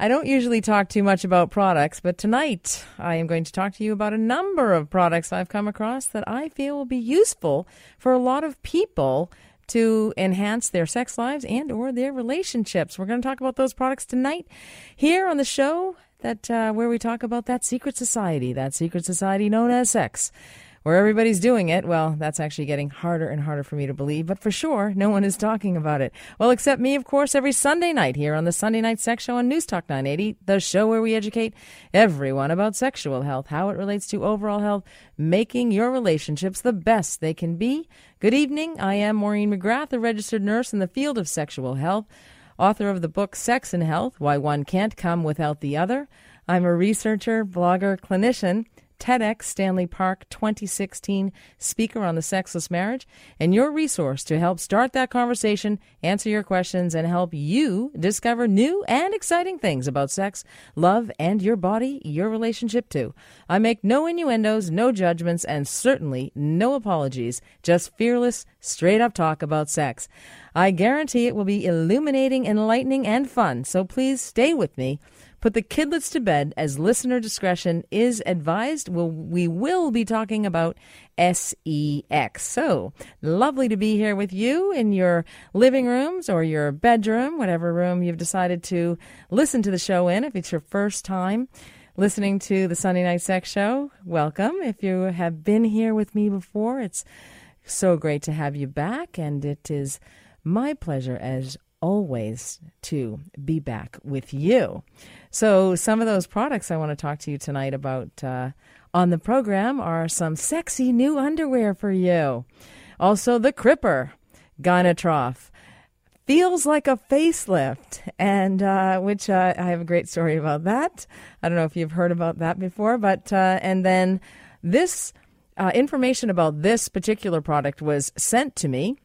I don't usually talk too much about products, but tonight I am going to talk to you about a number of products I've come across that I feel will be useful for a lot of people to enhance their sex lives and or their relationships. We're going to talk about those products tonight here on the show that uh, where we talk about that secret society, that secret society known as sex where everybody's doing it, well, that's actually getting harder and harder for me to believe. But for sure, no one is talking about it. Well, except me, of course, every Sunday night here on the Sunday Night Sex Show on News Talk 980, the show where we educate everyone about sexual health, how it relates to overall health, making your relationships the best they can be. Good evening. I am Maureen McGrath, a registered nurse in the field of sexual health, author of the book Sex and Health Why One Can't Come Without the Other. I'm a researcher, blogger, clinician TEDx Stanley Park 2016 speaker on the sexless marriage, and your resource to help start that conversation, answer your questions, and help you discover new and exciting things about sex, love, and your body, your relationship too. I make no innuendos, no judgments, and certainly no apologies, just fearless, straight up talk about sex. I guarantee it will be illuminating, enlightening, and fun, so please stay with me Put the kidlets to bed as listener discretion is advised. We'll, we will be talking about SEX. So lovely to be here with you in your living rooms or your bedroom, whatever room you've decided to listen to the show in. If it's your first time, listening to the Sunday Night Sex Show, welcome. If you have been here with me before, it's so great to have you back, and it is my pleasure as always to be back with you. So, some of those products I want to talk to you tonight about uh, on the program are some sexy new underwear for you. Also, the Cripper Gynatrof feels like a facelift, and uh, which uh, I have a great story about that. I don't know if you've heard about that before, but uh, and then this uh, information about this particular product was sent to me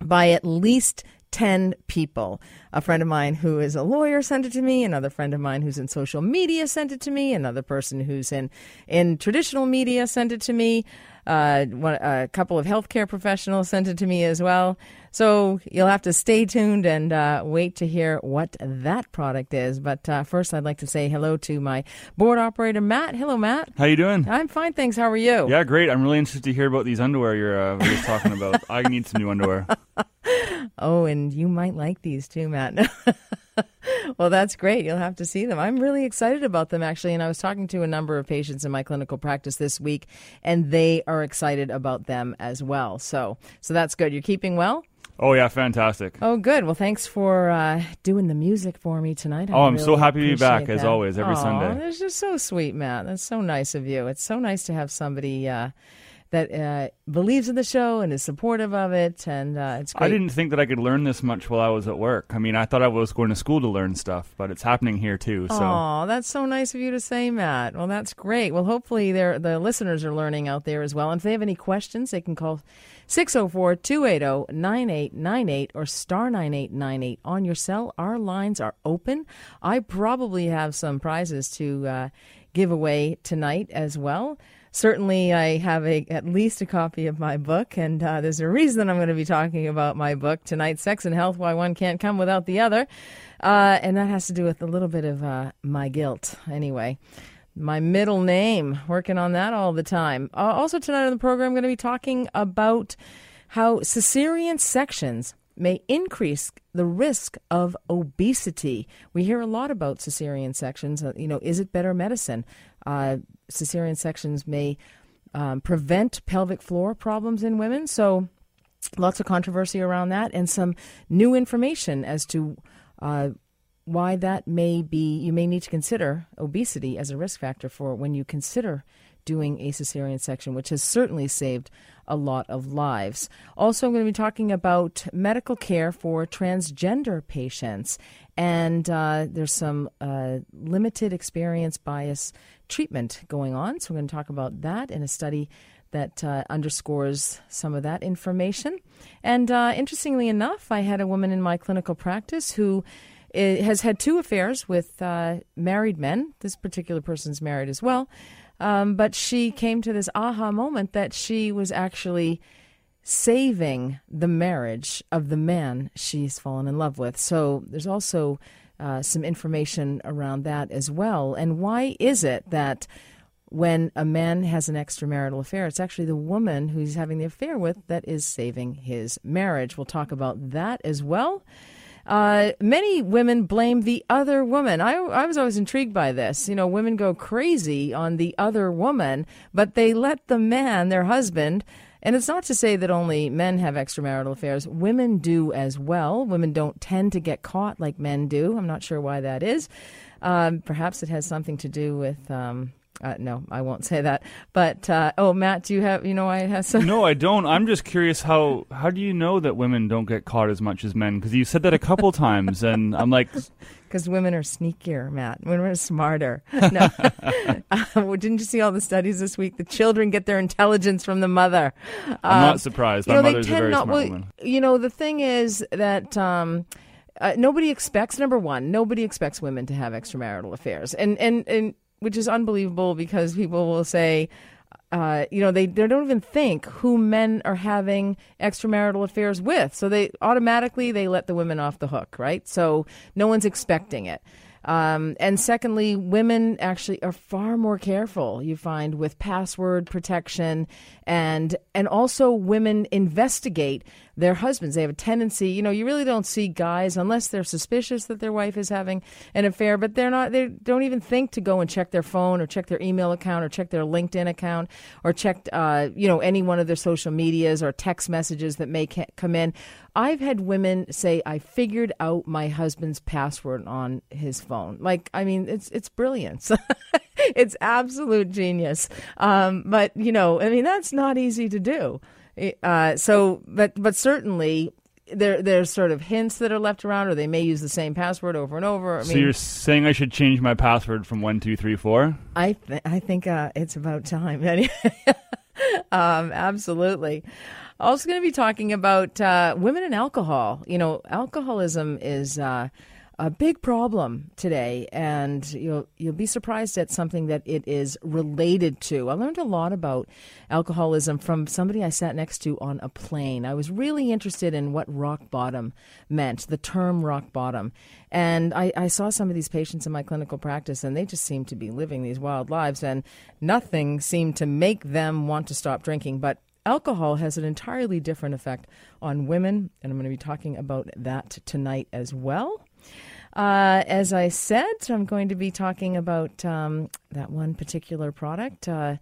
by at least 10 people. A friend of mine who is a lawyer sent it to me, another friend of mine who's in social media sent it to me, another person who's in, in traditional media sent it to me. Uh, one, a couple of healthcare professionals sent it to me as well. So you'll have to stay tuned and uh, wait to hear what that product is. But uh, first, I'd like to say hello to my board operator, Matt. Hello, Matt. How you doing? I'm fine, thanks. How are you? Yeah, great. I'm really interested to hear about these underwear you're, uh, you're talking about. I need some new underwear. oh, and you might like these too, Matt. well, that's great. You'll have to see them. I'm really excited about them, actually. And I was talking to a number of patients in my clinical practice this week, and they are excited about them as well. So, so that's good. You're keeping well. Oh yeah, fantastic. Oh good. Well, thanks for uh, doing the music for me tonight. I oh, I'm really so happy to be back that. as always every Aww, Sunday. That's just so sweet, Matt. That's so nice of you. It's so nice to have somebody uh, that uh, believes in the show and is supportive of it, and uh, it's great. I didn't think that I could learn this much while I was at work. I mean, I thought I was going to school to learn stuff, but it's happening here too. So, oh, that's so nice of you to say, Matt. Well, that's great. Well, hopefully, the listeners are learning out there as well. And if they have any questions, they can call 604 280 9898 or star 9898 on your cell. Our lines are open. I probably have some prizes to uh, give away tonight as well certainly I have a, at least a copy of my book, and uh, there's a reason I'm going to be talking about my book tonight Sex and Health Why One Can't Come Without the Other. Uh, and that has to do with a little bit of uh, my guilt, anyway. My middle name, working on that all the time. Uh, also, tonight on the program, I'm going to be talking about how cesarean sections may increase the risk of obesity. We hear a lot about cesarean sections. Uh, you know, is it better medicine? Cesarean sections may um, prevent pelvic floor problems in women. So, lots of controversy around that, and some new information as to uh, why that may be. You may need to consider obesity as a risk factor for when you consider doing a cesarean section, which has certainly saved a lot of lives. Also, I'm going to be talking about medical care for transgender patients. And uh, there's some uh, limited experience bias treatment going on. So, we're going to talk about that in a study that uh, underscores some of that information. And uh, interestingly enough, I had a woman in my clinical practice who eh, has had two affairs with uh, married men. This particular person's married as well. Um, but she came to this aha moment that she was actually saving the marriage of the man she's fallen in love with. So there's also uh, some information around that as well. And why is it that when a man has an extramarital affair, it's actually the woman who he's having the affair with that is saving his marriage? We'll talk about that as well. Uh, many women blame the other woman. I, I was always intrigued by this. You know, women go crazy on the other woman, but they let the man, their husband, and it's not to say that only men have extramarital affairs. Women do as well. Women don't tend to get caught like men do. I'm not sure why that is. Um, perhaps it has something to do with um, uh, no, I won't say that. But uh, oh, Matt, do you have? You know, I have some. No, I don't. I'm just curious how how do you know that women don't get caught as much as men? Because you said that a couple times, and I'm like, because women are sneakier, Matt. Women are smarter. No, uh, didn't you see all the studies this week? The children get their intelligence from the mother. I'm not um, surprised. My you know, mother's a very not, smart well, woman. You know, the thing is that. Um, uh, nobody expects number one. Nobody expects women to have extramarital affairs, and and and which is unbelievable because people will say, uh, you know, they, they don't even think who men are having extramarital affairs with. So they automatically they let the women off the hook, right? So no one's expecting it. Um, and secondly, women actually are far more careful. You find with password protection, and and also women investigate their husbands. They have a tendency, you know, you really don't see guys unless they're suspicious that their wife is having an affair, but they're not. They don't even think to go and check their phone or check their email account or check their LinkedIn account or check, uh, you know, any one of their social medias or text messages that may ca- come in. I've had women say, "I figured out my husband's password on his phone." Like, I mean, it's it's brilliance. it's absolute genius. Um, but you know, I mean, that's not easy to do. Uh, so, but but certainly there there's sort of hints that are left around, or they may use the same password over and over. I so mean, you're saying I should change my password from one two three four? I th- I think uh, it's about time. um, absolutely. Also, going to be talking about uh, women and alcohol. You know, alcoholism is uh, a big problem today, and you'll you'll be surprised at something that it is related to. I learned a lot about alcoholism from somebody I sat next to on a plane. I was really interested in what rock bottom meant, the term rock bottom, and I, I saw some of these patients in my clinical practice, and they just seemed to be living these wild lives, and nothing seemed to make them want to stop drinking, but alcohol has an entirely different effect on women, and I'm going to be talking about that tonight as well. Uh, as I said, I'm going to be talking about um, that one particular product. Uh,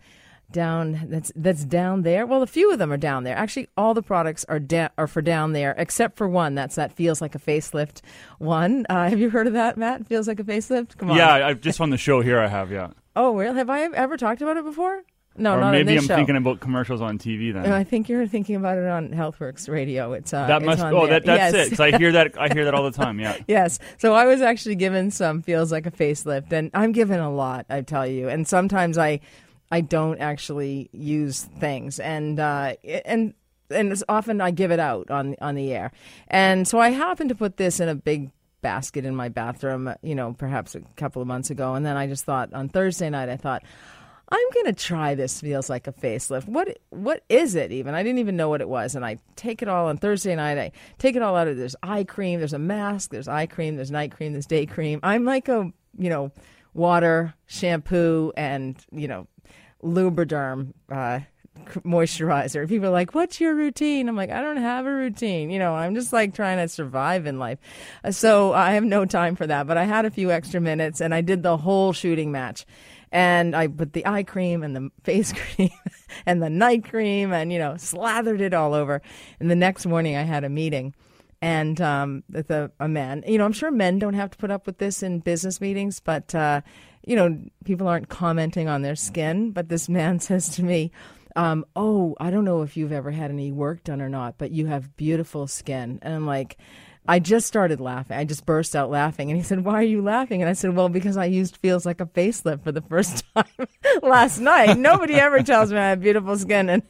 down that's that's down there. Well, a few of them are down there. Actually, all the products are da- are for down there, except for one. That's that feels like a facelift one. Uh, have you heard of that, Matt? Feels like a facelift. Come on. Yeah, I just on the show here. I have. Yeah. Oh, well, have I ever talked about it before? No, or not maybe I'm show. thinking about commercials on TV then. I think you're thinking about it on HealthWorks Radio. It's uh, that must. It's oh, there. that, that's yes. it. Because I hear that. I hear that all the time. Yeah. yes. So I was actually given some feels like a facelift, and I'm given a lot. I tell you, and sometimes I, I don't actually use things, and uh, and and it's often I give it out on on the air, and so I happen to put this in a big basket in my bathroom, you know, perhaps a couple of months ago, and then I just thought on Thursday night, I thought I'm gonna try this. Feels like a facelift. What what is it even? I didn't even know what it was, and I take it all on Thursday night. I take it all out of there's eye cream, there's a mask, there's eye cream, there's night cream, there's day cream. I'm like a you know water, shampoo, and you know Lubriderm. Uh, moisturizer. People are like, "What's your routine?" I'm like, "I don't have a routine. You know, I'm just like trying to survive in life." So I have no time for that. But I had a few extra minutes, and I did the whole shooting match and I put the eye cream and the face cream and the night cream and you know slathered it all over. And the next morning I had a meeting and um, a, a man. You know, I'm sure men don't have to put up with this in business meetings, but uh, you know, people aren't commenting on their skin. But this man says to me. Um, oh, I don't know if you've ever had any work done or not, but you have beautiful skin. And I'm like, I just started laughing. I just burst out laughing. And he said, Why are you laughing? And I said, Well, because I used Feels Like a Facelift for the first time last night. Nobody ever tells me I have beautiful skin. And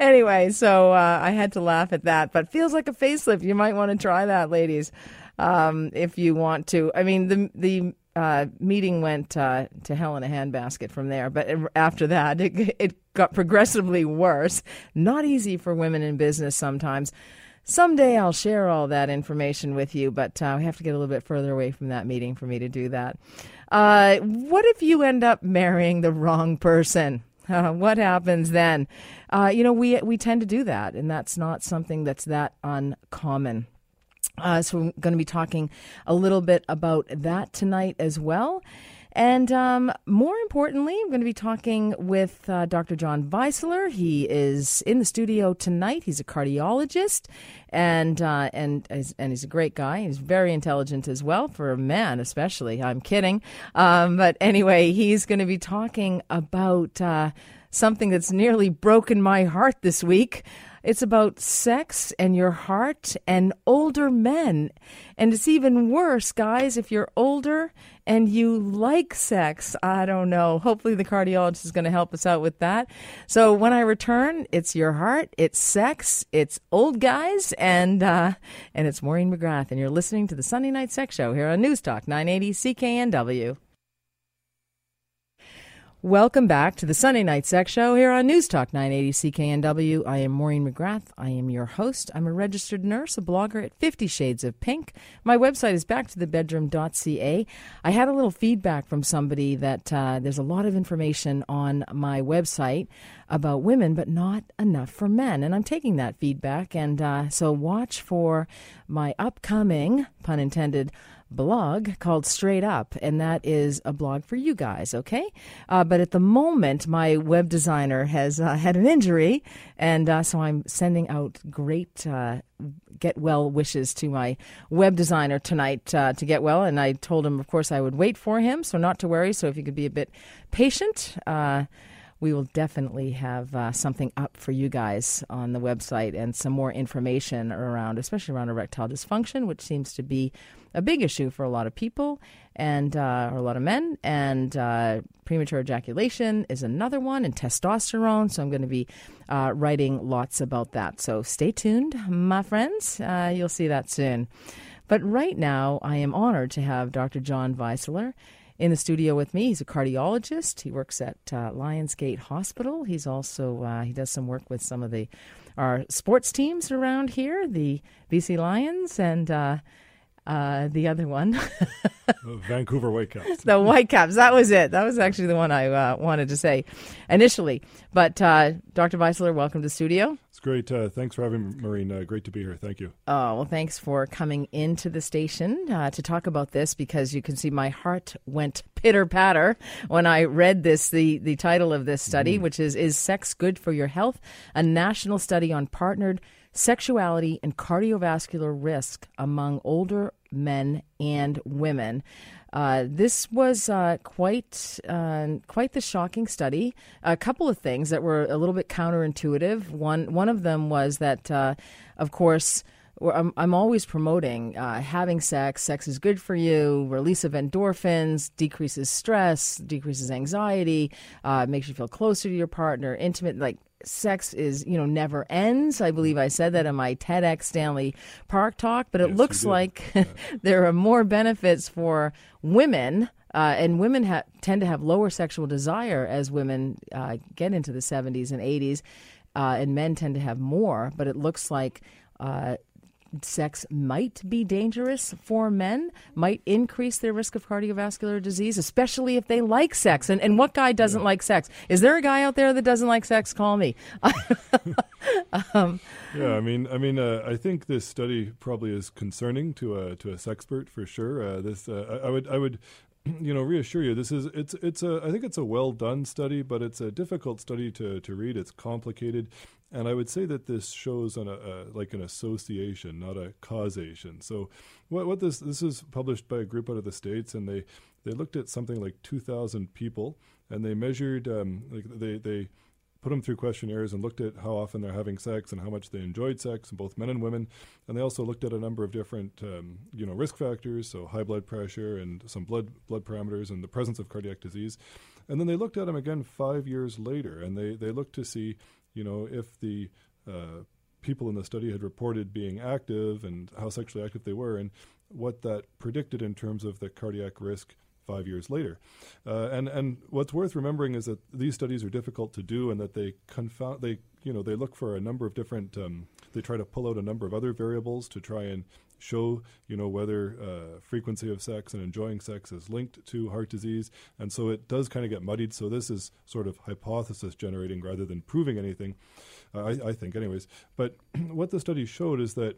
anyway, so uh, I had to laugh at that. But Feels Like a Facelift, you might want to try that, ladies, um, if you want to. I mean, the, the uh, meeting went uh, to hell in a handbasket from there. But after that, it, it got progressively worse. Not easy for women in business sometimes Someday I'll share all that information with you, but uh, we have to get a little bit further away from that meeting for me to do that. Uh, what if you end up marrying the wrong person? Uh, what happens then? Uh, you know, we we tend to do that, and that's not something that's that uncommon. Uh, so we're going to be talking a little bit about that tonight as well. And um, more importantly, I'm going to be talking with uh, Dr. John Weisler. He is in the studio tonight. He's a cardiologist, and uh, and and he's a great guy. He's very intelligent as well for a man, especially. I'm kidding, um, but anyway, he's going to be talking about uh, something that's nearly broken my heart this week. It's about sex and your heart and older men. And it's even worse, guys, if you're older and you like sex. I don't know. Hopefully, the cardiologist is going to help us out with that. So, when I return, it's your heart, it's sex, it's old guys, and uh, and it's Maureen McGrath. And you're listening to the Sunday Night Sex Show here on News Talk 980 CKNW. Welcome back to the Sunday Night Sex Show here on News Talk 980 CKNW. I am Maureen McGrath. I am your host. I'm a registered nurse, a blogger at Fifty Shades of Pink. My website is backtothebedroom.ca. I had a little feedback from somebody that uh, there's a lot of information on my website about women, but not enough for men. And I'm taking that feedback. And uh, so watch for my upcoming, pun intended, blog called Straight Up, and that is a blog for you guys, okay? Uh, but at the moment, my web designer has uh, had an injury, and uh, so I'm sending out great uh, get well wishes to my web designer tonight uh, to get well. And I told him, of course, I would wait for him, so not to worry. So if you could be a bit patient, uh, we will definitely have uh, something up for you guys on the website and some more information around, especially around erectile dysfunction, which seems to be a big issue for a lot of people and uh, a lot of men. And uh, premature ejaculation is another one, and testosterone. So I'm going to be uh, writing lots about that. So stay tuned, my friends. Uh, you'll see that soon. But right now, I am honored to have Dr. John Weisler in the studio with me. He's a cardiologist. He works at uh, Lions Gate Hospital. He's also uh, he does some work with some of the our sports teams around here, the BC Lions, and uh, uh, the other one. Vancouver Whitecaps. the Whitecaps. That was it. That was actually the one I uh, wanted to say initially. But uh, Dr. Weisler, welcome to the studio. It's great. Uh, thanks for having me, Maureen. Uh, great to be here. Thank you. Oh, well, thanks for coming into the station uh, to talk about this because you can see my heart went pitter patter when I read this, the, the title of this study, mm. which is Is Sex Good for Your Health? A national study on partnered sexuality and cardiovascular risk among older men and women. Uh, this was uh, quite uh, quite the shocking study. A couple of things that were a little bit counterintuitive. One one of them was that, uh, of course. I'm, I'm always promoting uh, having sex. Sex is good for you. Release of endorphins decreases stress, decreases anxiety, uh, makes you feel closer to your partner, intimate. Like sex is you know never ends i believe i said that in my tedx stanley park talk but it yes, looks like yeah. there are more benefits for women uh, and women ha- tend to have lower sexual desire as women uh, get into the 70s and 80s uh, and men tend to have more but it looks like uh, sex might be dangerous for men, might increase their risk of cardiovascular disease, especially if they like sex. And, and what guy doesn't yeah. like sex? Is there a guy out there that doesn't like sex? Call me. um, yeah, I mean, I mean, uh, I think this study probably is concerning to a to a sexpert for sure. Uh, this, uh, I, I would, I would you know reassure you this is it's it's a I think it's a well done study but it's a difficult study to to read it's complicated and I would say that this shows an, a, like an association, not a causation. So, what, what this this is published by a group out of the states, and they they looked at something like 2,000 people, and they measured um, like they they put them through questionnaires and looked at how often they're having sex and how much they enjoyed sex, and both men and women. And they also looked at a number of different, um, you know, risk factors, so high blood pressure and some blood blood parameters and the presence of cardiac disease. And then they looked at them again five years later, and they they looked to see you know, if the uh, people in the study had reported being active and how sexually active they were, and what that predicted in terms of the cardiac risk five years later. Uh, and and what's worth remembering is that these studies are difficult to do, and that they confound they you know they look for a number of different. Um, they try to pull out a number of other variables to try and show you know whether uh, frequency of sex and enjoying sex is linked to heart disease and so it does kind of get muddied so this is sort of hypothesis generating rather than proving anything uh, I, I think anyways but what the study showed is that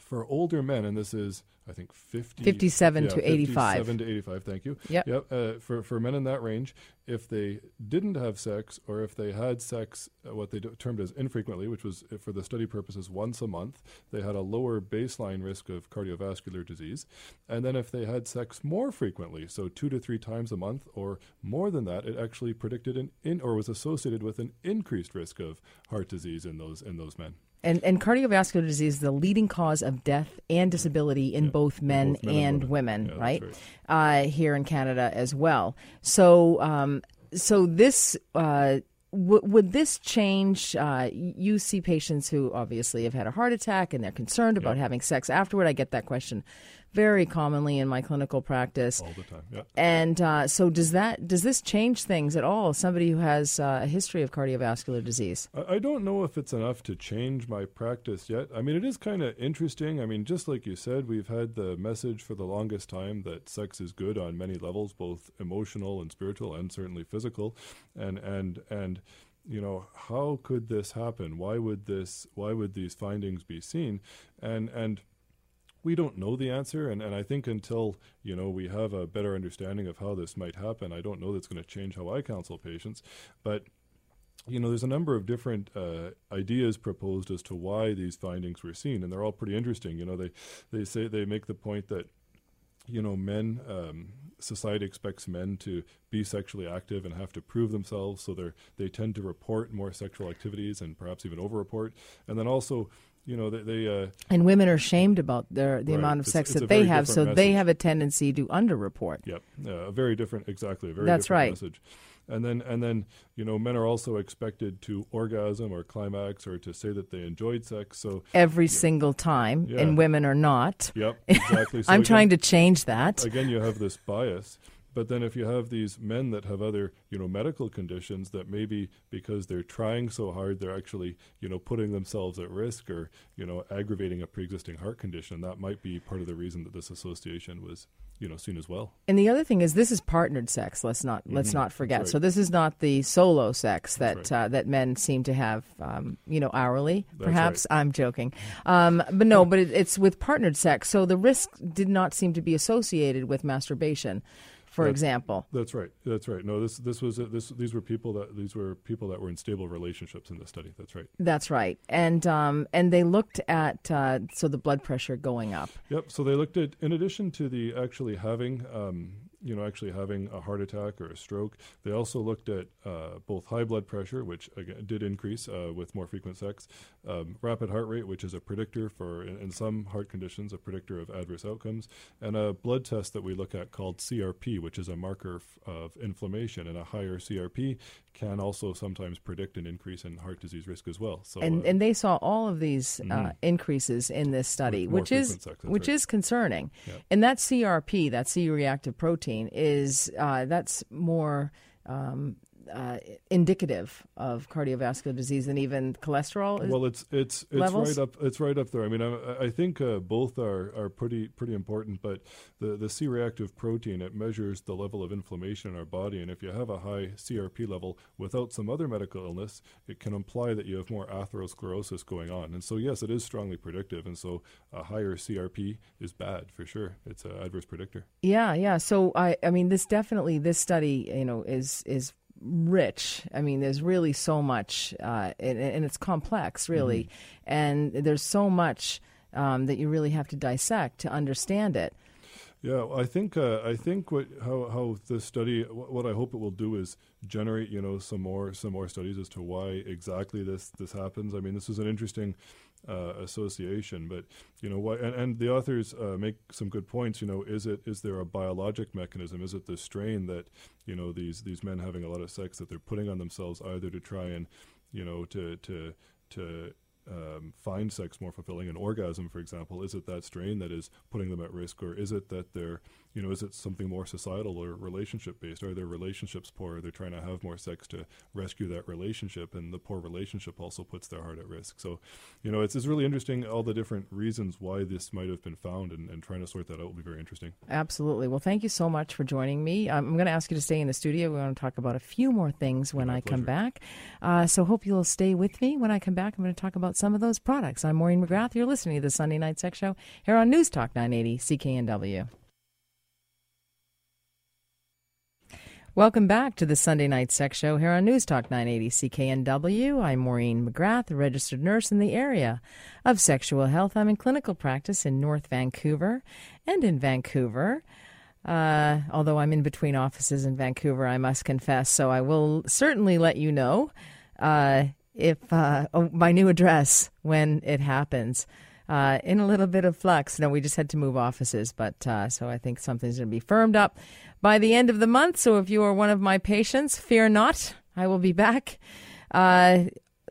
for older men, and this is I think 50, 57 yeah, to 85. 57 to 85, thank you. Yep. Yep. Uh, for, for men in that range, if they didn't have sex or if they had sex, uh, what they do, termed as infrequently, which was uh, for the study purposes once a month, they had a lower baseline risk of cardiovascular disease. And then if they had sex more frequently, so two to three times a month or more than that, it actually predicted an in or was associated with an increased risk of heart disease in those in those men. And, and cardiovascular disease is the leading cause of death and disability in Yeah, both men, both men and and women. women, Yeah, right? right. Uh, here in Canada as well. So, um, so this uh, w- would this change? Uh, you see patients who obviously have had a heart attack and they're concerned about having sex afterward. I get that question very commonly in my clinical practice. all the time. Yeah. And uh, so, does that does this change things at all? Somebody who has uh, a history of cardiovascular disease. I I don't know if it's enough to change my practice yet. I mean, it is kind of interesting. I mean, just like you said, we've had the message for the longest time that sex is good on many levels, both emotional and spiritual, and certainly physical. And and and you know, how could this happen? Why would this? Why would these findings be seen? And and we don't know the answer, and, and I think until you know we have a better understanding of how this might happen, I don't know that's going to change how I counsel patients. But you know, there's a number of different uh, ideas proposed as to why these findings were seen, and they're all pretty interesting. You know, they they say they make the point that you know men um, society expects men to be sexually active and have to prove themselves, so they they tend to report more sexual activities and perhaps even overreport, and then also. You know, they, they uh, And women are shamed about their the Right. amount of sex it's that they have, so different they have a tendency to underreport. Yep, uh, a very different, exactly, a very That's different right. message. And then, and then, you know, men are also expected to orgasm or climax or to say that they enjoyed sex. So, every single time, Yeah. and women are not. yep, exactly. So I'm again, trying to change that. Again, you have this bias. But then, if you have these men that have other, you know, medical conditions that maybe because they're trying so hard, they're actually, you know, putting themselves at risk or, you know, aggravating a pre-existing heart condition, that might be part of the reason that this association was, you know, seen as well. And the other thing is, this is partnered sex. Let's not let's not forget. Mm-hmm. right. So this is not the solo sex that right. uh, that men seem to have, um, you know, hourly. That's Perhaps I'm joking, um, but no. But it, it's with partnered sex. So the risk did not seem to be associated with masturbation, for That's- example. That's right. That's right. No, this this was this these were people that these were people that were in stable relationships in this study. That's right. That's right. And um, and they looked at uh, so the blood pressure going up. Yep. So they looked at, in addition to the actually having, um, you know, actually having a heart attack or a stroke, they also looked at uh, both high blood pressure, which again did increase uh, with more frequent sex, um, rapid heart rate, which is a predictor for, in, in some heart conditions, a predictor of adverse outcomes, and a blood test that we look at called CRP, which is a marker f- of inflammation, and a higher CRP can also sometimes predict an increase in heart disease risk as well. So, and uh, and they saw all of these uh, Mhm. increases in this study, which is sex, which right. is concerning. Yeah. And that CRP, that C-reactive protein, is uh, that's more um, uh, indicative of cardiovascular disease than even cholesterol. Well, it's it's it's levels? right up it's right up there. I mean, I, I think uh, both are, are pretty pretty important. But the the C-reactive protein it measures the level of inflammation in our body, and if you have a high CRP level without some other medical illness, it can imply that you have more atherosclerosis going on. And so, yes, it is strongly predictive. And so, a higher CRP is bad for sure. It's an adverse predictor. yeah, yeah. So I, I mean, this definitely this study, you know, is is rich. I mean, there's really so much, uh, and, and it's complex, really, and there's so much um, that you really have to dissect to understand it. Yeah, I think uh, I think what how how this study what I hope it will do is generate you know some more some more studies as to why exactly this this happens. I mean, this is an interesting uh, association, but you know why and, and the authors uh, make some good points. You know, is it is there a biologic mechanism? Is it the strain that you know these these men having a lot of sex that they're putting on themselves either to try and you know to to to um, find sex more fulfilling, an orgasm, for example, is it that strain that is putting them at risk, or is it that they're, you know, is it something more societal or relationship based? Are their relationships poor? Are they trying to have more sex to rescue that relationship, and the poor relationship also puts their heart at risk? So, you know, it's, it's really interesting all the different reasons why this might have been found, and, and trying to sort that out will be very interesting. Absolutely. Well, thank you so much for joining me. I'm going to ask you to stay in the studio. We want to talk about a few more things when My I come back. Uh, so hope you'll stay with me when I come back. I'm going to talk about some of those products. I'm Maureen McGrath. You're listening to the Sunday Night Sex Show here on News Talk 980 CKNW. Welcome back to the Sunday Night Sex Show here on News Talk 980 CKNW. I'm Maureen McGrath, a registered nurse in the area of sexual health. I'm in clinical practice in North Vancouver and in Vancouver. Uh, although I'm in between offices in Vancouver, I must confess. So I will certainly let you know uh, if uh, oh, my new address when it happens. Uh, in a little bit of flux. No, we just had to move offices, but uh, so I think something's going to be firmed up by the end of the month. So if you are one of my patients, fear not, I will be back. Uh,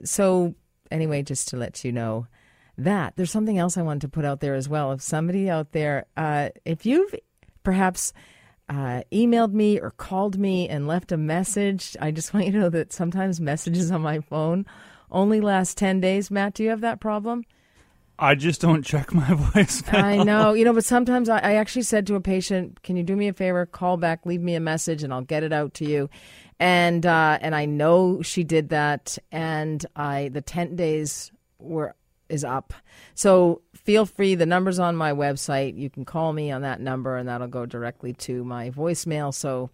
so anyway, just to let you know that there's something else I wanted to put out there as well. If somebody out there, uh, if you've perhaps uh, emailed me or called me and left a message, I just want you to know that sometimes messages on my phone only last 10 days. Matt, do you have that problem? I just don't check my voice. I know, you know, but sometimes I, I actually said to a patient, "Can you do me a favor? Call back, leave me a message, and I'll get it out to you." And uh, and I know she did that, and I the ten days were is up. So feel free. The number's on my website. You can call me on that number, and that'll go directly to my voicemail. So.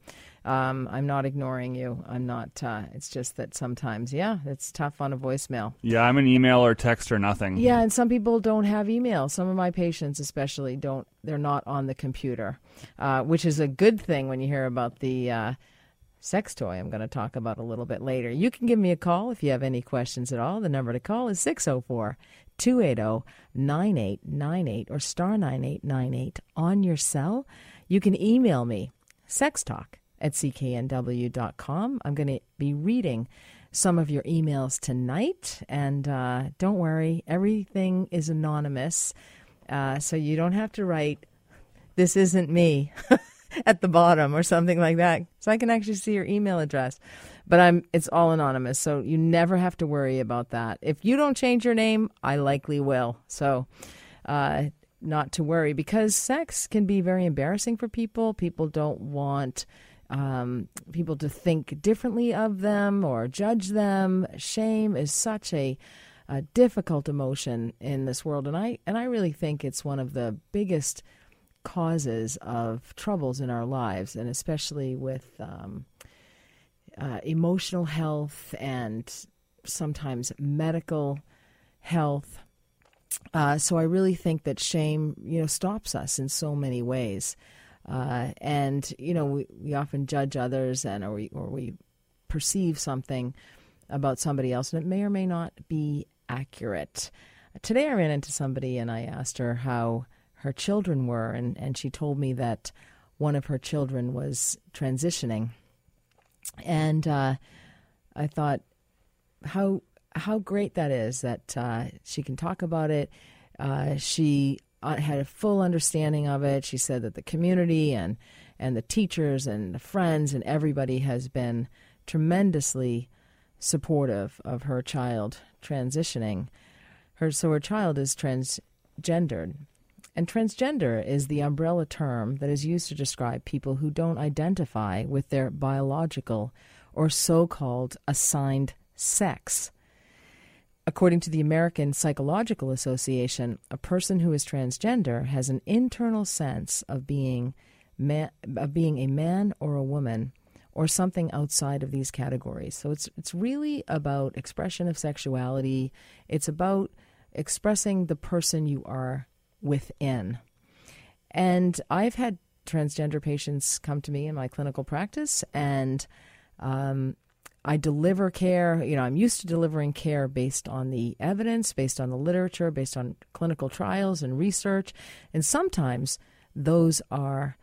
Um, I'm not ignoring you. I'm not. Uh, it's just that sometimes, yeah, it's tough on a voicemail. yeah, I'm an email or text or nothing. Yeah, and some people don't have email. Some of my patients, especially, don't. They're not on the computer, uh, which is a good thing when you hear about the uh, sex toy. I'm going to talk about a little bit later. You can give me a call if you have any questions at all. The number to call is 604 280 9898 or star 9898 on your cell. You can email me, sextalk at cknw.com. I'm going to be reading some of your emails tonight. And uh, don't worry, everything is anonymous. Uh, so you don't have to write, this isn't me at the bottom or something like that. So I can actually see your email address. But I'm it's all anonymous, so you never have to worry about that. If you don't change your name, I likely will. So uh, not to worry because sex can be very embarrassing for people. People don't want um, people to think differently of them or judge them. Shame is such a, a difficult emotion in this world, and I and I really think it's one of the biggest causes of troubles in our lives, and especially with um, uh, emotional health and sometimes medical health. Uh, so I really think that shame, you know, stops us in so many ways. Uh, and you know, we, we often judge others, and or we or we perceive something about somebody else, and it may or may not be accurate. Today, I ran into somebody, and I asked her how her children were, and and she told me that one of her children was transitioning, and uh, I thought how how great that is that uh, she can talk about it. Uh, she had a full understanding of it. She said that the community and and the teachers and the friends and everybody has been tremendously supportive of her child transitioning. Her so her child is transgendered. And transgender is the umbrella term that is used to describe people who don't identify with their biological or so called assigned sex. According to the American Psychological Association, a person who is transgender has an internal sense of being of being a man or a woman or something outside of these categories. So it's it's really about expression of sexuality. It's about expressing the person you are within. And I've had transgender patients come to me in my clinical practice, and um, I deliver care. You know, I'm used to delivering care based on the evidence, based on the literature, based on clinical trials and research. And sometimes those are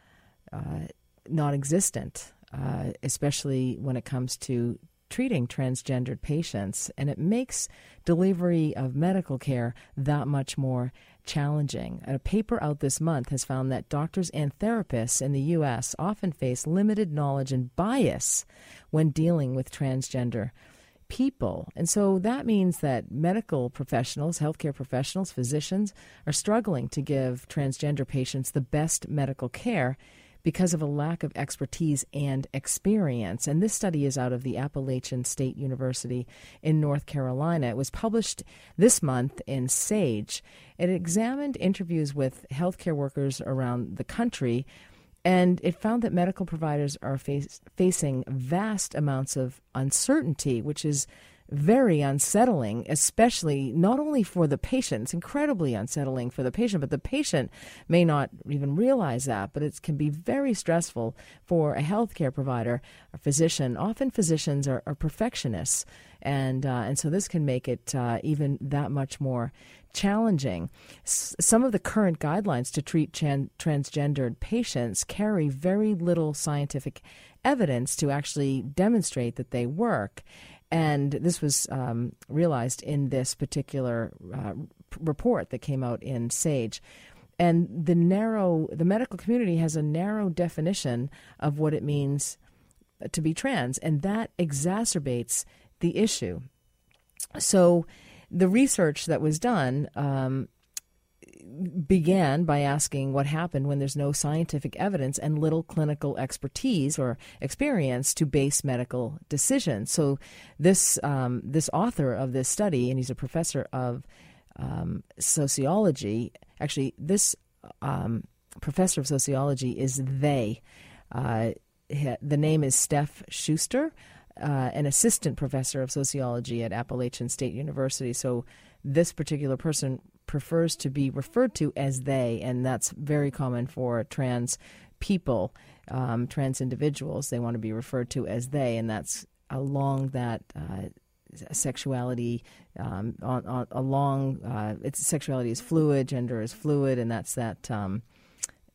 uh, non existent, uh, especially when it comes to treating transgendered patients, and it makes delivery of medical care that much more challenging. A paper out this month has found that doctors and therapists in the U.S. often face limited knowledge and bias when dealing with transgender people. And so that means that medical professionals, healthcare professionals, physicians are struggling to give transgender patients the best medical care because of a lack of expertise and experience. And this study is out of the Appalachian State University in North Carolina. It was published this month in Sage. It examined interviews with healthcare workers around the country. And it found that medical providers are face, facing vast amounts of uncertainty, which is very unsettling, especially not only for the patient, it's incredibly unsettling for the patient, but the patient may not even realize that. But it can be very stressful for a healthcare provider, a physician. Often physicians are, are perfectionists, and, uh, and so this can make it uh, even that much more challenging. S- some of the current guidelines to treat transgendered patients carry very little scientific evidence to actually demonstrate that they work. And this was um, realized in this particular uh, report that came out in SAGE. And the narrow, the medical community has a narrow definition of what it means to be trans, and that exacerbates the issue. So, the research that was done um, began by asking what happened when there's no scientific evidence and little clinical expertise or experience to base medical decisions. So, this um, this author of this study, and he's a professor of um, sociology. Actually, this um, professor of sociology is they. Uh, the name is Stef Shuster, uh, an assistant professor of sociology at Appalachian State University. So, this particular person prefers to be referred to as they, and that's very common for trans people, um, trans individuals. They want to be referred to as they, and that's along that. Uh, sexuality um, on, on, along uh, its sexuality is fluid gender is fluid and that's that um,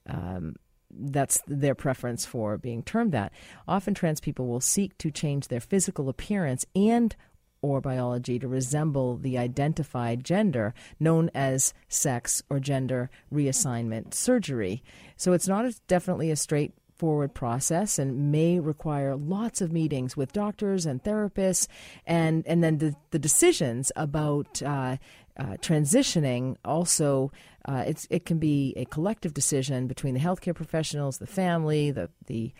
um, that's their preference for being termed that often trans people will seek to change their physical appearance and or biology to resemble the identified gender known as sex or gender reassignment surgery. So it's not a, definitely a straightforward process and may require lots of meetings with doctors and therapists and and then the, the decisions about uh, uh, transitioning also uh, it can be a collective decision between the healthcare professionals the family the the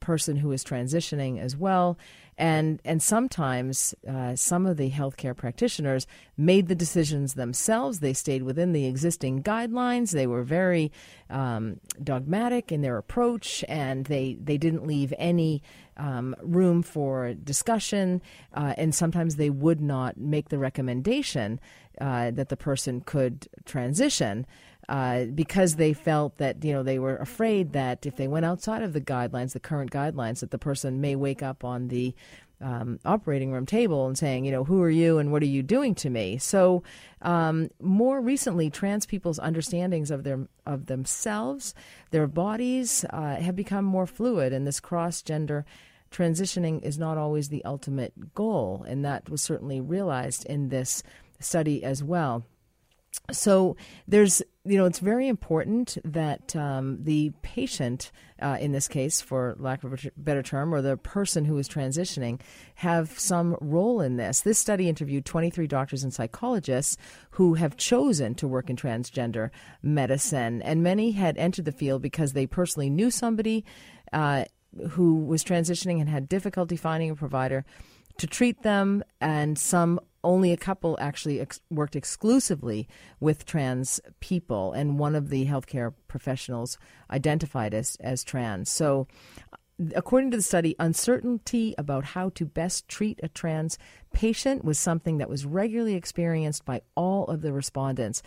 person who is transitioning as well. And, and sometimes uh, some of the healthcare practitioners made the decisions themselves. They stayed within the existing guidelines. They were very um, dogmatic in their approach, and they, they didn't leave any um, room for discussion. Uh, and sometimes they would not make the recommendation uh, that the person could transition uh, because they felt that you know they were afraid that if they went outside of the guidelines, the current guidelines, that the person may wake up on the um, operating room table and saying, you know, who are you and what are you doing to me? So, um, more recently, trans people's understandings of their of themselves, their bodies, uh, have become more fluid, and this cross gender transitioning is not always the ultimate goal, and that was certainly realized in this study as well so there's you know it's very important that um, the patient uh, in this case for lack of a better term or the person who is transitioning have some role in this. This study interviewed 23 doctors and psychologists who have chosen to work in transgender medicine and many had entered the field because they personally knew somebody uh, who was transitioning and had difficulty finding a provider to treat them, and some only a couple actually ex- worked exclusively with trans people, and one of the healthcare professionals identified as, as trans. So, according to the study, uncertainty about how to best treat a trans patient was something that was regularly experienced by all of the respondents.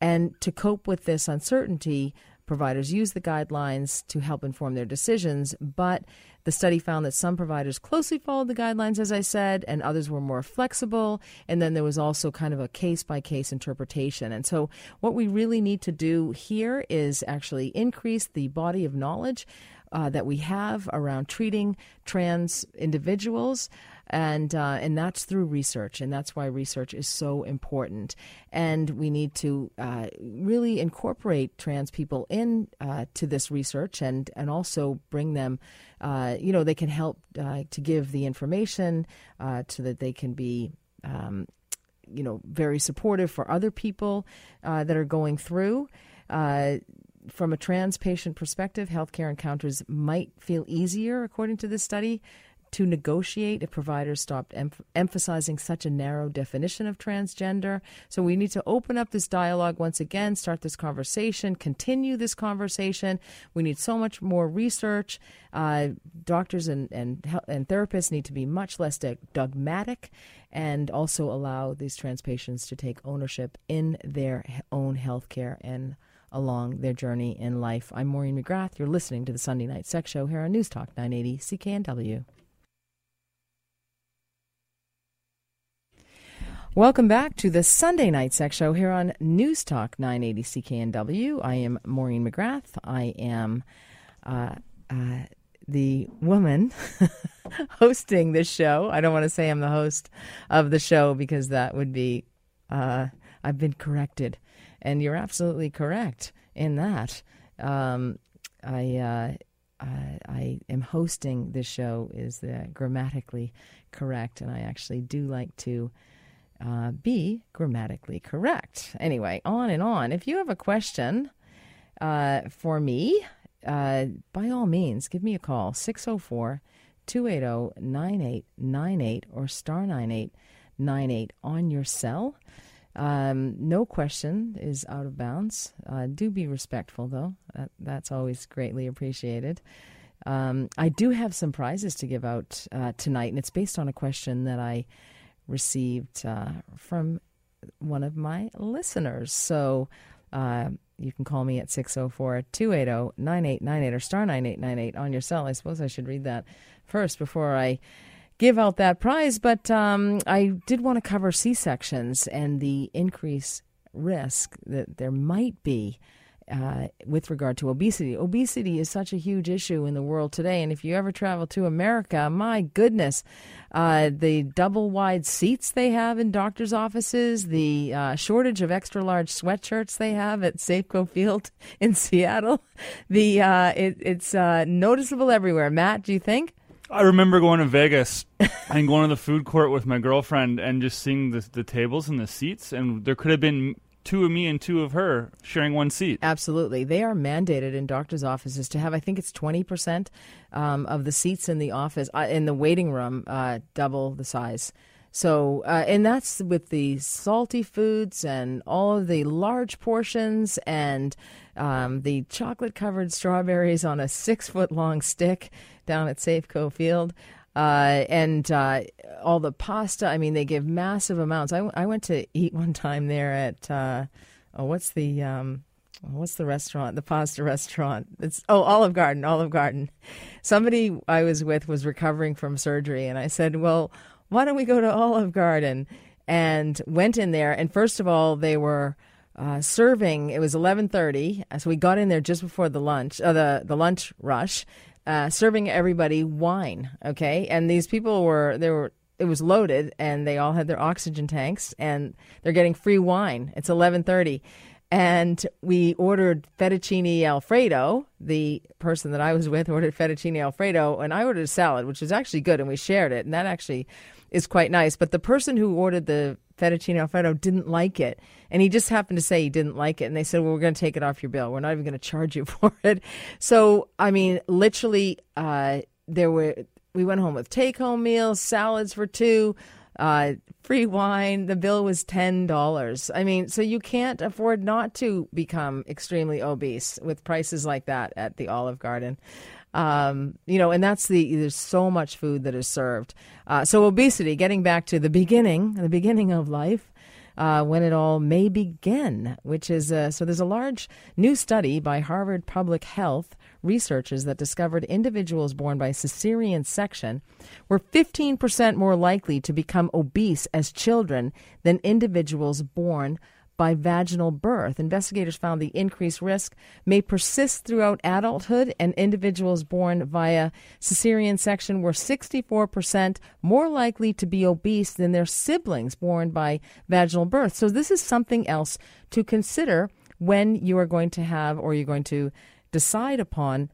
And to cope with this uncertainty, providers use the guidelines to help inform their decisions, but the study found that some providers closely followed the guidelines, as I said, and others were more flexible. And then there was also kind of a case by case interpretation. And so, what we really need to do here is actually increase the body of knowledge uh, that we have around treating trans individuals and uh, and that's through research, and that's why research is so important. And we need to uh, really incorporate trans people in uh, to this research, and and also bring them. Uh, you know, they can help uh, to give the information uh, so that they can be. Um, you know, very supportive for other people that are going through from a trans patient perspective, healthcare encounters might feel easier, according to this study, to negotiate if providers stopped em- emphasizing such a narrow definition of transgender. So we need to open up this dialogue once again, start this conversation, continue this conversation. We need so much more research. Uh, doctors and, and, and therapists need to be much less dogmatic and also allow these trans patients to take ownership in their own health care and along their journey in life. I'm Maureen McGrath. You're listening to the Sunday Night Sex Show here on News Talk 980 CKNW. Welcome back to the Sunday Night Sex Show here on News Talk 980 CKNW. I am Maureen McGrath. I am uh, uh, the woman hosting this show. I don't want to say I'm the host of the show because that would be, uh, I've been corrected. And you're absolutely correct in that. Um, I, uh, I, I am hosting this show is grammatically correct, and I actually do like to uh, be grammatically correct. Anyway, on and on. If you have a question uh, for me, uh, by all means, give me a call 604 280 9898 or star 9898 on your cell. Um, no question is out of bounds. Uh, do be respectful, though. That, that's always greatly appreciated. Um, I do have some prizes to give out uh, tonight, and it's based on a question that I received uh, from one of my listeners. So uh, you can call me at 604 280 9898 or star 9898 on your cell. I suppose I should read that first before I give out that prize. But um, I did want to cover C sections and the increased risk that there might be uh, with regard to obesity. Obesity is such a huge issue in the world today. And if you ever travel to America, my goodness, uh, the double wide seats they have in doctors' offices, the uh, shortage of extra large sweatshirts they have at Safeco Field in Seattle, the uh, it, it's uh, noticeable everywhere. Matt, do you think? I remember going to Vegas and going to the food court with my girlfriend and just seeing the, the tables and the seats, and there could have been two of me and two of her sharing one seat. Absolutely. They are mandated in doctors' offices to have, I think it's 20% um, of the seats in the office, uh, in the waiting room, uh, double the size. So, uh, and that's with the salty foods and all of the large portions and um, the chocolate covered strawberries on a six foot long stick down at Safeco Field. Uh, and uh, all the pasta. I mean, they give massive amounts. I, I went to eat one time there at uh, oh, what's the um, what's the restaurant? The pasta restaurant. It's oh, Olive Garden. Olive Garden. Somebody I was with was recovering from surgery, and I said, "Well, why don't we go to Olive Garden?" And went in there, and first of all, they were. Uh, serving it was 11:30 so we got in there just before the lunch uh, the the lunch rush uh, serving everybody wine. Okay, and these people were they were it was loaded, and they all had their oxygen tanks, and they're getting free wine. It's eleven thirty. And we ordered fettuccine alfredo. The person that I was with ordered fettuccine alfredo, and I ordered a salad, which was actually good, and we shared it. And that actually is quite nice. But the person who ordered the fettuccine alfredo didn't like it. And he just happened to say he didn't like it. And they said, well, we're going to take it off your bill. We're not even going to charge you for it. So, I mean, literally, uh, there were, we went home with take home meals, salads for two, uh, free wine. The bill was $10. I mean, so you can't afford not to become extremely obese with prices like that at the Olive Garden. Um, you know, and that's the there's so much food that is served. Uh, so obesity, getting back to the beginning, the beginning of life. Uh, when it all may begin, which is uh, so. There's a large new study by Harvard Public Health researchers that discovered individuals born by cesarean section were 15% more likely to become obese as children than individuals born by vaginal birth. Investigators found the increased risk may persist throughout adulthood, and individuals born via cesarean section were 64% more likely to be obese than their siblings born by vaginal birth. So, this is something else to consider when you are going to have or you're going to decide upon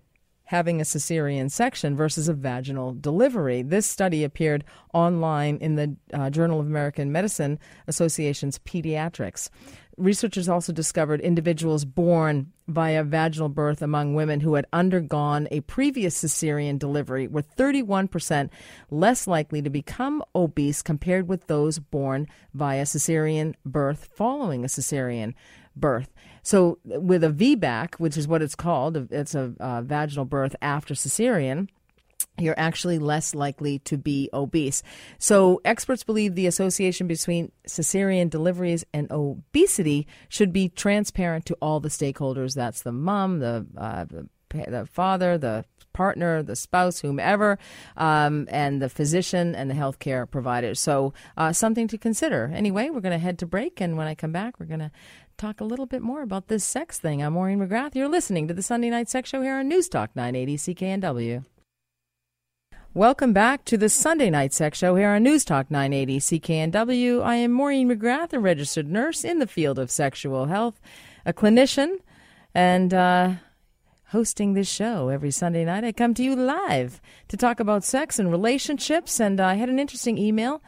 having a cesarean section versus a vaginal delivery. This study appeared online in the uh, Journal of American Medicine Association's Pediatrics. Researchers also discovered individuals born via vaginal birth among women who had undergone a previous cesarean delivery were 31% less likely to become obese compared with those born via cesarean birth following a cesarean birth. So, with a VBAC, which is what it's called, it's a uh, vaginal birth after cesarean you're actually less likely to be obese. So, experts believe the association between cesarean deliveries and obesity should be transparent to all the stakeholders. That's the mom, the, uh, the, the father, the partner, the spouse, whomever, um, and the physician and the healthcare provider. So, uh, something to consider. Anyway, we're going to head to break, and when I come back, we're going to talk a little bit more about this sex thing. I'm Maureen McGrath. You're listening to the Sunday Night Sex Show here on News Talk 980 CKNW. Welcome back to the Sunday Night Sex Show here on News Talk 980 CKNW. I am Maureen McGrath, a registered nurse in the field of sexual health, a clinician, and uh, hosting this show every Sunday night. I come to you live to talk about sex and relationships, and I had an interesting email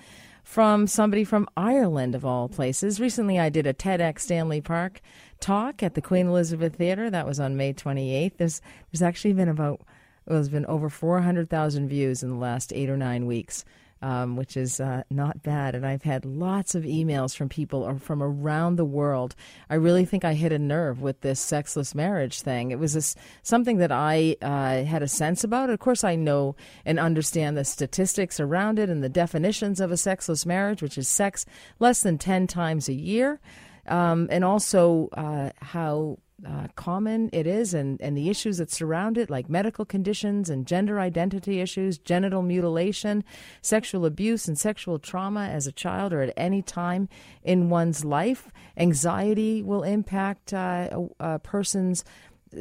from somebody from Ireland, of all places. Recently, I did a TEDx Stanley Park talk at the Queen Elizabeth Theatre. That was on May 28th. There's, there's actually been about, well, there's been over 400,000 views in the last eight or nine weeks um, which is uh, not bad. And I've had lots of emails from people from around the world. I really think I hit a nerve with this sexless marriage thing. It was this, something that I uh, had a sense about. Of course, I know and understand the statistics around it and the definitions of a sexless marriage, which is sex less than 10 times a year. Um, and also uh, how uh, common it is and, and the issues that surround it, like medical conditions and gender identity issues, genital mutilation, sexual abuse, and sexual trauma as a child or at any time in one's life. Anxiety will impact uh, a, a, person's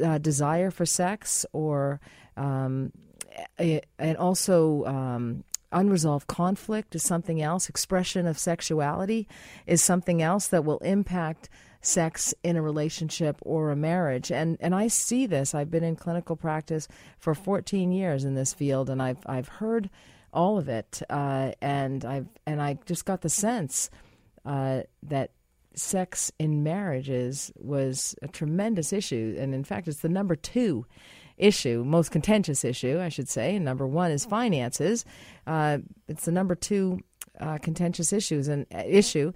uh, desire for sex or. Um, and also um, unresolved conflict is something else. Expression of sexuality is something else that will impact sex in a relationship or a marriage. And and I see this. I've been in clinical practice for 14 years in this field, and I've I've heard all of it, uh, and I've and I just got the sense uh, that sex in marriages was a tremendous issue, and in fact, it's the number two issue, most contentious issue, I should say. And number one is finances. Uh, it's the number two uh, contentious issues and uh, issue.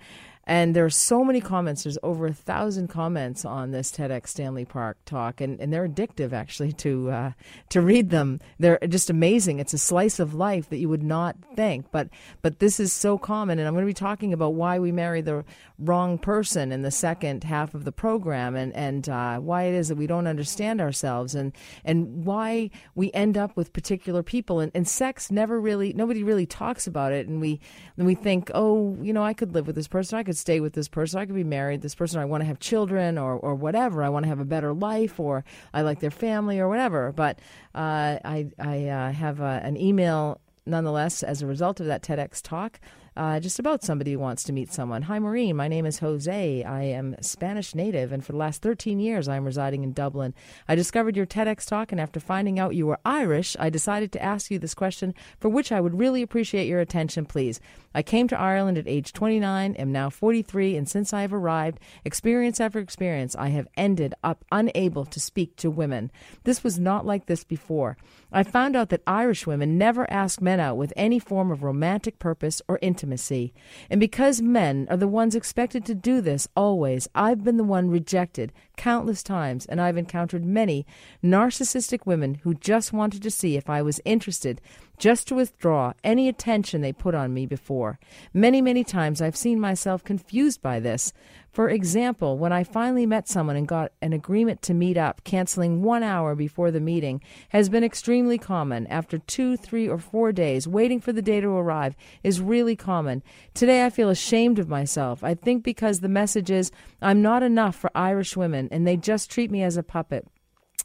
And there are so many comments. There's over a thousand comments on this TEDx Stanley Park talk, and, and they're addictive actually to uh, to read them. They're just amazing. It's a slice of life that you would not think, but but this is so common. And I'm going to be talking about why we marry the wrong person in the second half of the program, and and uh, why it is that we don't understand ourselves, and and why we end up with particular people. And, and sex never really nobody really talks about it, and we and we think, oh, you know, I could live with this person. I could could stay with this person. I could be married. This person, I want to have children or, or whatever. I want to have a better life or I like their family or whatever. But uh, I, I uh, have uh, an email nonetheless as a result of that TEDx talk uh, just about somebody who wants to meet someone. Hi, Maureen. My name is Jose. I am Spanish native, and for the last 13 years, I am residing in Dublin. I discovered your TEDx talk, and after finding out you were Irish, I decided to ask you this question, for which I would really appreciate your attention, please. I came to Ireland at age 29, am now 43, and since I have arrived, experience after experience, I have ended up unable to speak to women. This was not like this before. I found out that Irish women never ask men out with any form of romantic purpose or intimacy. And because men are the ones expected to do this always, I've been the one rejected countless times, and I've encountered many narcissistic women who just wanted to see if I was interested, just to withdraw any attention they put on me before. Many, many times I've seen myself confused by this. For example, when I finally met someone and got an agreement to meet up, canceling one hour before the meeting has been extremely common. After two, three, or four days, waiting for the day to arrive is really common. Today I feel ashamed of myself. I think because the message is I'm not enough for Irish women and they just treat me as a puppet.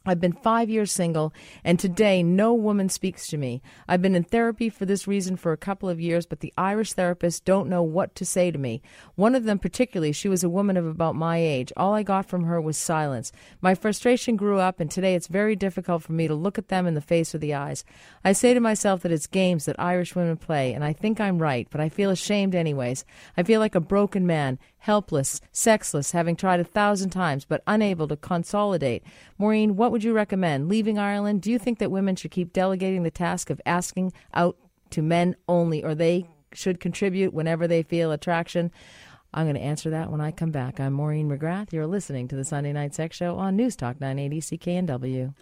I've been five years single, and today no woman speaks to me. I've been in therapy for this reason for a couple of years, but the Irish therapists don't know what to say to me. One of them, particularly, she was a woman of about my age. All I got from her was silence. My frustration grew up, and today it's very difficult for me to look at them in the face or the eyes. I say to myself that it's games that Irish women play, and I think I'm right, but I feel ashamed anyways. I feel like a broken man, helpless, sexless, having tried a thousand times but unable to consolidate. Maureen, what would you recommend? Leaving Ireland? Do you think that women should keep delegating the task of asking out to men only, or they should contribute whenever they feel attraction? I'm going to answer that when I come back. I'm Maureen McGrath. You're listening to the Sunday Night Sex Show on News Talk 980 CKNW.